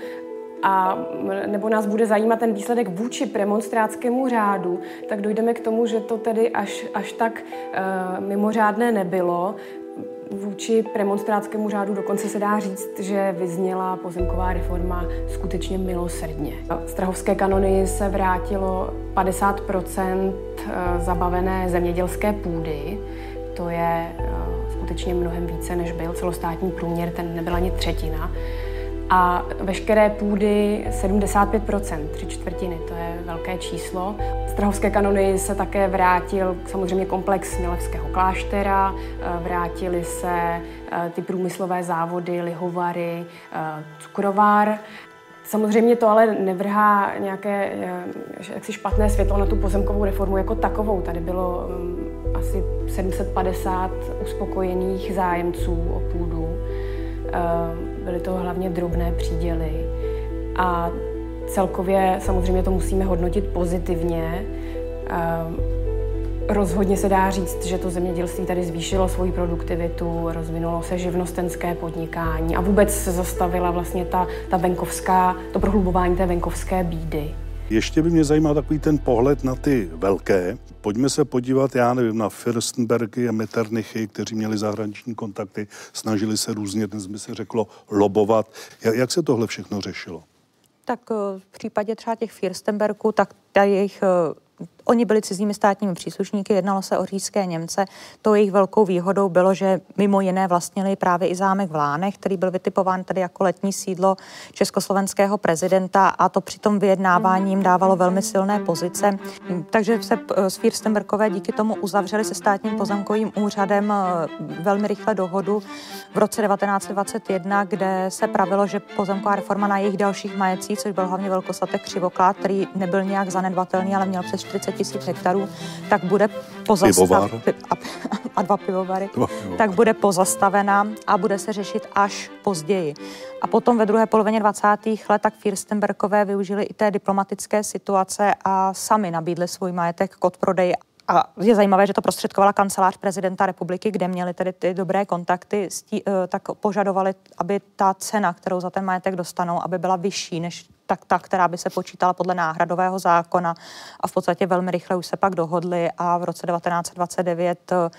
a nebo nás bude zajímat ten výsledek vůči premonstrátskému řádu, tak dojdeme k tomu, že to tedy až, až tak uh, mimořádné nebylo vůči premonstrátskému řádu dokonce se dá říct, že vyzněla pozemková reforma skutečně milosrdně. Strahovské kanony se vrátilo 50 eh, zabavené zemědělské půdy. To je eh, skutečně mnohem více, než byl celostátní průměr, ten nebyla ani třetina a veškeré půdy 75%, tři čtvrtiny, to je velké číslo. Z kanony se také vrátil samozřejmě komplex Milevského kláštera, eh, vrátily se eh, ty průmyslové závody, lihovary, eh, cukrovár. Samozřejmě to ale nevrhá nějaké jaksi špatné světlo na tu pozemkovou reformu jako takovou. Tady bylo mm, asi 750 uspokojených zájemců o půdu byly to hlavně drobné příděly. A celkově samozřejmě to musíme hodnotit pozitivně. Rozhodně se dá říct, že to zemědělství tady zvýšilo svoji produktivitu, rozvinulo se živnostenské podnikání a vůbec se zastavila vlastně ta, ta venkovská, to prohlubování té venkovské bídy. Ještě by mě zajímal takový ten pohled na ty velké. Pojďme se podívat, já nevím, na Fürstenbergy a Metternichy, kteří měli zahraniční kontakty, snažili se různě, dnes by se řeklo, lobovat. Jak se tohle všechno řešilo? Tak eh, v případě třeba těch Fürstenbergů, tak ta jejich eh, Oni byli cizími státními příslušníky, jednalo se o říšské Němce. To jejich velkou výhodou bylo, že mimo jiné vlastnili právě i zámek v Lánech, který byl vytipován tady jako letní sídlo československého prezidenta a to při tom vyjednávání jim dávalo velmi silné pozice. Takže se s Fürstenberkové díky tomu uzavřeli se státním pozemkovým úřadem eh, velmi rychle dohodu v roce 1921, kde se pravilo, že pozemková reforma na jejich dalších majecích, což byl hlavně velkostatek Křivoklát, který nebyl nějak zanedbatelný, ale měl přes 40 tisíc hektarů, tak bude pozastavena a, a dva pivovary, dva pivovary, tak bude pozastavena a bude se řešit až později. A potom ve druhé polovině 20. let tak Fürstenbergové využili i té diplomatické situace a sami nabídli svůj majetek k odprodeji a je zajímavé, že to prostředkovala kancelář prezidenta republiky, kde měli tedy ty dobré kontakty, stí, eh, tak požadovali, aby ta cena, kterou za ten majetek dostanou, aby byla vyšší než tak ta, která by se počítala podle náhradového zákona. A v podstatě velmi rychle už se pak dohodli a v roce 1929 eh,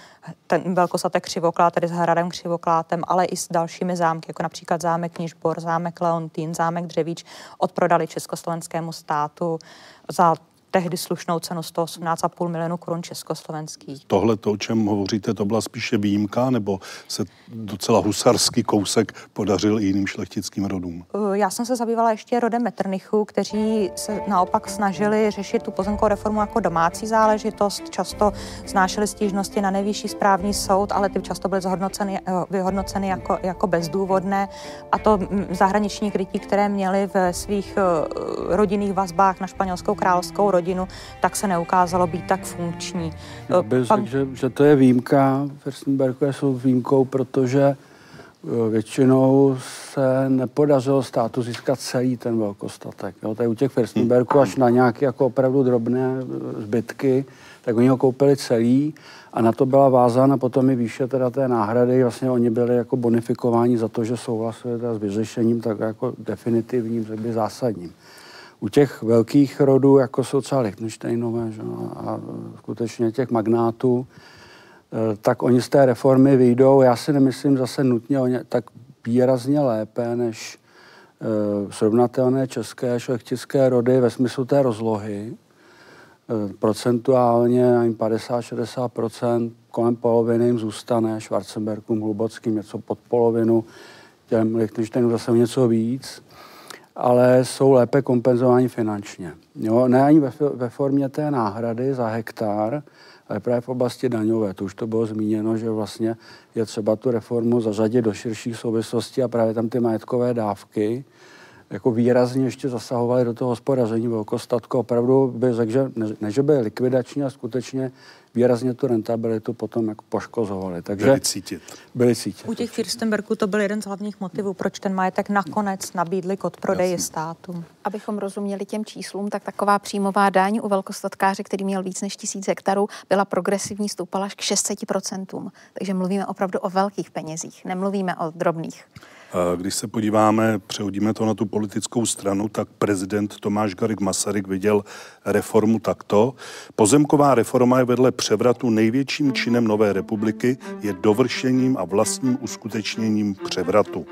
ten velkostatek Křivoklát, tedy s hradem Křivoklátem, ale i s dalšími zámky, jako například zámek Nižbor, zámek Leontín, zámek Dřevíč, odprodali československému státu za tehdy slušnou cenu 118,5 milionů korun československých. Tohle, to, o čem hovoříte, to byla spíše výjimka, nebo se docela husarský kousek podařil i jiným šlechtickým rodům? Eh, já jsem se zabývala ještě rodem Metrnichů, kteří se naopak snažili řešit tu pozemkovou reformu jako domácí záležitost. Často znášeli stížnosti na nejvyšší správní soud, ale ty často byly zhodnoceny, eh, vyhodnoceny jako, jako bezdůvodné. A to mm, zahraniční krytí, které měli ve svých eh, rodinných vazbách na španělskou královskou rodinu, tak se neukázalo být tak funkční. Já bych Pan... řekl, že, že to je výjimka. Fürstenbergové jsou výjimkou, protože většinou se nepodařilo státu získat celý ten velkostatek. Jo, tady u těch Fürstenbergů až na nějaké jako opravdu drobné zbytky, tak oni ho koupili celý a na to byla vázána potom i výše teda té náhrady. Vlastně oni byli jako bonifikováni za to, že souhlasili teda s vyřešením tak jako definitivním, tak by zásadním. U těch velkých rodů, jako jsou třeba Lichtensteinové že, a skutečně těch magnátů, eh, tak oni z té reformy vyjdou, já si nemyslím zase nutně o ně, tak výrazně lépe než e, srovnatelné české šlechtické rody ve smyslu té rozlohy. E, procentuálně 50-60%, kolem poloviny jim zůstane, Schwarzenbergům, Hlubockým něco pod polovinu, těm Lichtensteinům zase něco víc ale jsou lépe kompenzováni finančně. Jo, ne ani ve, ve formě té náhrady za hektar, ale právě v oblasti daňové. To už to bylo zmíněno, že vlastně je třeba tu reformu zařadit do širších souvislostí a právě tam ty majetkové dávky jako výrazně ještě zasahovaly do toho hospodaření velkostatku. Opravdu by řekl, že ne, ne, že by likvidační, a skutečně výrazně tu rentabilitu potom jako poškozovali. Takže byli cítit. Byli cítit. U těch Firstenbergů to byl jeden z hlavních motivů, proč ten majetek nakonec nabídli k odprodeji státu. Abychom rozuměli těm číslům, tak taková příjmová daň u velkostatkáře, který měl víc než tisíc hektarů, byla progresivní, stoupala až k 600%. Takže mluvíme opravdu o velkých penězích, nemluvíme o drobných. Když se podíváme, přehodíme to na tu politickou stranu, tak prezident Tomáš Garik Masaryk viděl reformu takto. Pozemková reforma je vedle převratu největším činem nové republiky, je dovršením a vlastním uskutečněním převratu.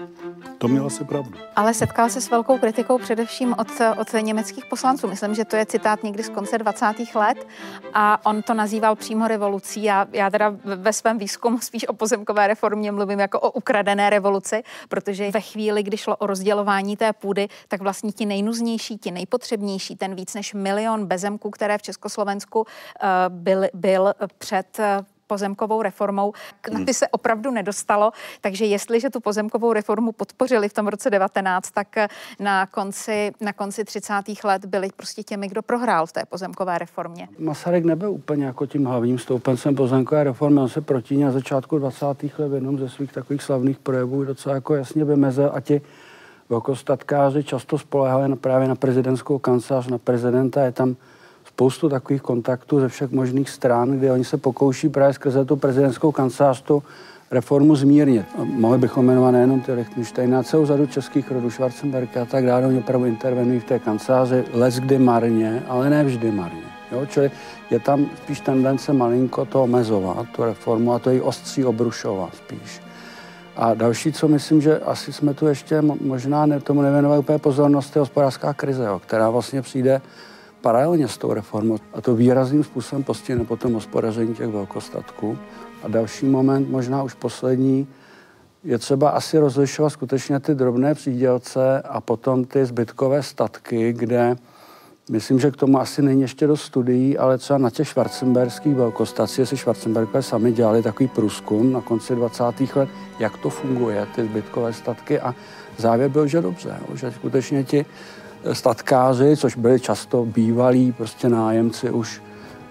To měl asi pravdu. Ale setkal se s velkou kritikou především od, od německých poslanců. Myslím, že to je citát někdy z konce 20. let a on to nazýval přímo revolucí. Já, já teda ve svém výzkumu spíš o pozemkové reformě mluvím jako o ukradené revoluci, protože ve chvíli, kdy šlo o rozdělování té půdy, tak vlastně ti nejnuznější, ti nejpotřebnější, ten víc než milion bezemků, které v Československu uh, byl, byl před uh, pozemkovou reformou. Na ty se opravdu nedostalo, takže jestliže tu pozemkovou reformu podpořili v tom roce 19, tak na konci, na konci 30. let byli prostě těmi, kdo prohrál v té pozemkové reformě. Masaryk nebyl úplně jako tím hlavním stoupencem pozemkové reformy, on se proti na začátku 20. let v jednom ze svých takových slavných projevů docela jako jasně vymezil a ti velkostatkáři často spolehali na, právě na prezidentskou kancelář, na prezidenta, je tam spoustu takových kontaktů ze všech možných stran, kdy oni se pokouší právě skrze tu prezidentskou kancelář tu reformu zmírnit. Mohli bychom jmenovat nejenom ty Lichtenstein, celou řadu českých rodů, Schwarzenberg a tak dále, oni opravdu intervenují v té kanceláři, les kdy marně, ale ne vždy marně. Jo? Čili je tam spíš tendence malinko to omezovat, tu reformu, a to ji ostří obrušovat spíš. A další, co myslím, že asi jsme tu ještě možná ne, tomu nevěnovali úplně pozornost, je hospodářská krize, jo, která vlastně přijde paralelně s tou reformou a to výrazným způsobem postihne potom hospodaření těch velkostatků. A další moment, možná už poslední, je třeba asi rozlišovat skutečně ty drobné přídělce a potom ty zbytkové statky, kde myslím, že k tomu asi není ještě do studií, ale třeba na těch švarcemberských velkostacích si Schwarzenbergové sami dělali takový průzkum na konci 20. let, jak to funguje, ty zbytkové statky a závěr byl, že dobře, že skutečně ti statkáři, což byli často bývalí prostě nájemci už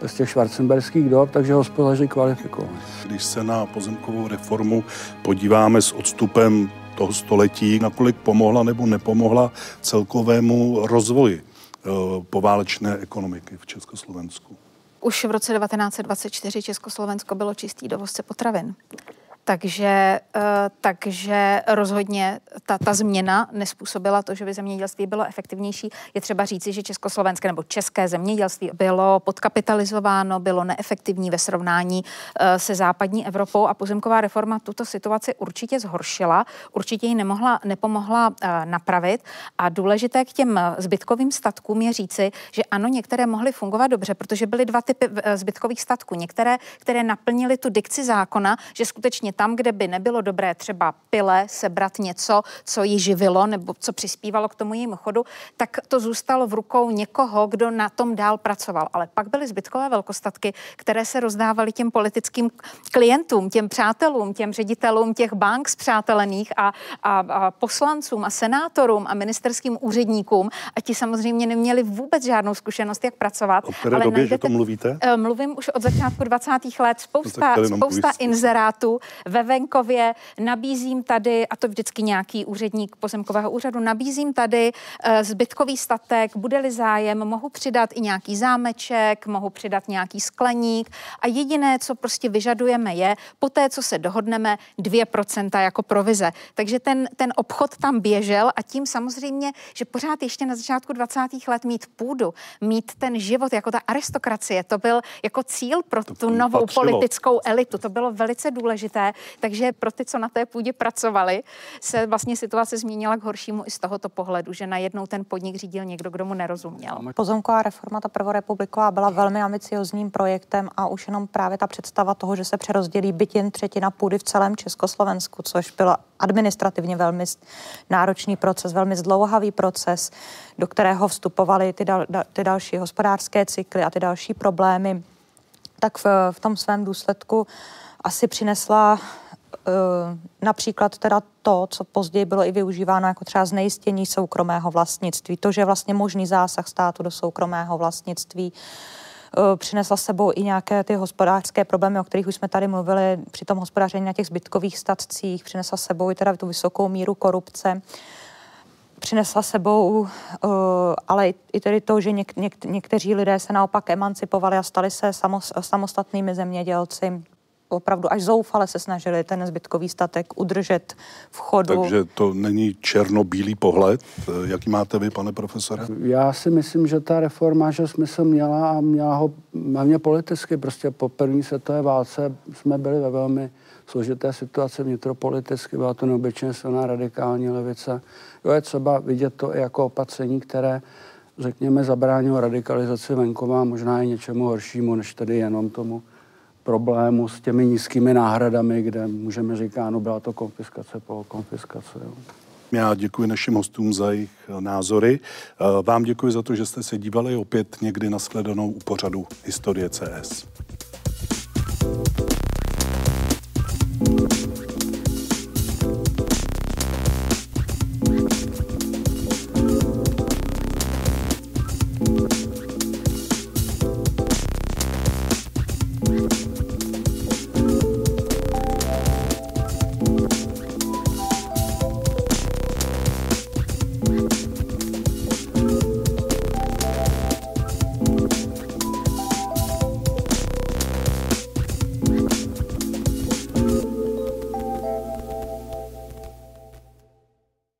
z těch švarcenberských dob, takže hospodaři kvalifikovali. Když se na pozemkovou reformu podíváme s odstupem toho století, nakolik pomohla nebo nepomohla celkovému rozvoji eh, poválečné ekonomiky v Československu. Už v roce 1924 Československo bylo čistý dovozce potravin Takže, uh, takže rozhodně ta, ta změna nespůsobila to, že by zemědělství bylo efektivnější. Je třeba říci, že československé nebo české zemědělství bylo podkapitalizováno, bylo neefektivní ve srovnání uh, se západní Evropou a pozemková reforma tuto situaci určitě zhoršila, určitě ji nemohla, nepomohla uh, napravit a důležité k těm zbytkovým statkům je říci, že ano, některé mohly fungovat dobře, protože byly dva typy zbytkových statků. Některé, které naplnily tu dikci zákona, že skutečně tam, kde by nebylo dobré třeba pile sebrat něco, co ji živilo nebo co přispívalo k tomu jejímu chodu, tak to zůstalo v rukou někoho, kdo na tom dál pracoval. Ale pak byly zbytkové velkostatky, které se rozdávaly těm politickým klientům, těm přátelům, těm ředitelům těch bank zpřátelených a, a, a poslancům a senátorům a ministerským úředníkům a ti samozřejmě neměli vůbec žádnou zkušenost, jak pracovat. O které ale době, najdete, že to mluvíte? Eh, mluvím už od začátku 20. let. Spousta, spousta inzerátů ve venkově. Nabízím tady, a to vždycky nějaký úředník pozemkového úřadu, nabízím tady uh, zbytkový statek, bude-li zájem, mohu přidat i nějaký zámeček, mohu přidat nějaký skleník a jediné, co prostě vyžadujeme je, po té, co se dohodneme, 2% jako provize. Takže ten, ten obchod tam běžel a tím samozřejmě, že pořád ještě na začátku 20. let mít půdu, mít ten život jako ta aristokracie, to byl jako cíl pro to tu novou patřilo. politickou elitu. To bylo velice důležité, takže pro ty, co na té půdě pracovali, se vlastně situace změnila k horšímu i z tohoto pohledu, že najednou ten podnik řídil někdo, kdo mu nerozuměl. Pozemková reforma, ta prvorepubliková, byla velmi ambiciozním projektem a už jenom právě ta představa toho, že se přerozdělí byt jen třetina půdy v celém Československu, což byla administrativně velmi náročný proces, velmi zdlouhavý proces, do kterého vstupovaly ty, dal, ty další hospodářské cykly a ty další problémy, tak v, v tom svém důsledku asi přinesla uh, například teda to, co později bylo i využíváno jako třeba znejistění soukromého vlastnictví, to, že vlastně možný zásah státu do soukromého vlastnictví, uh, přinesla sebou i nějaké ty hospodářské problémy, o kterých už jsme tady mluvili při tom hospodaření na těch zbytkových statcích, přinesla sebou i teda tu vysokou míru korupce. Přinesla sebou, uh, ale i tedy to, že něk, něk, někteří lidé se naopak emancipovali a stali se samos, samostatnými zemědělci opravdu až zoufale se snažili ten zbytkový statek udržet v chodu. Takže to není černobílý pohled. Jaký máte vy, pane profesore? Já si myslím, že ta reforma, že smysl měla a měla ho hlavně politicky. Prostě po první světové válce jsme byli ve velmi složité situaci vnitropoliticky. Byla to neobyčejně silná radikální levice. Jo, je třeba vidět to i jako opatření, které řekněme, zabránilo radikalizaci venkova a možná i něčemu horšímu, než tedy jenom tomu problému s těmi nízkými náhradami, kde můžeme říkat, ano, byla to konfiskace po konfiskace. Jo. Já děkuji našim hostům za jejich názory. Eh, vám děkuji za to, že jste se dívali opět někdy na sledanou u pořadu Historie CS.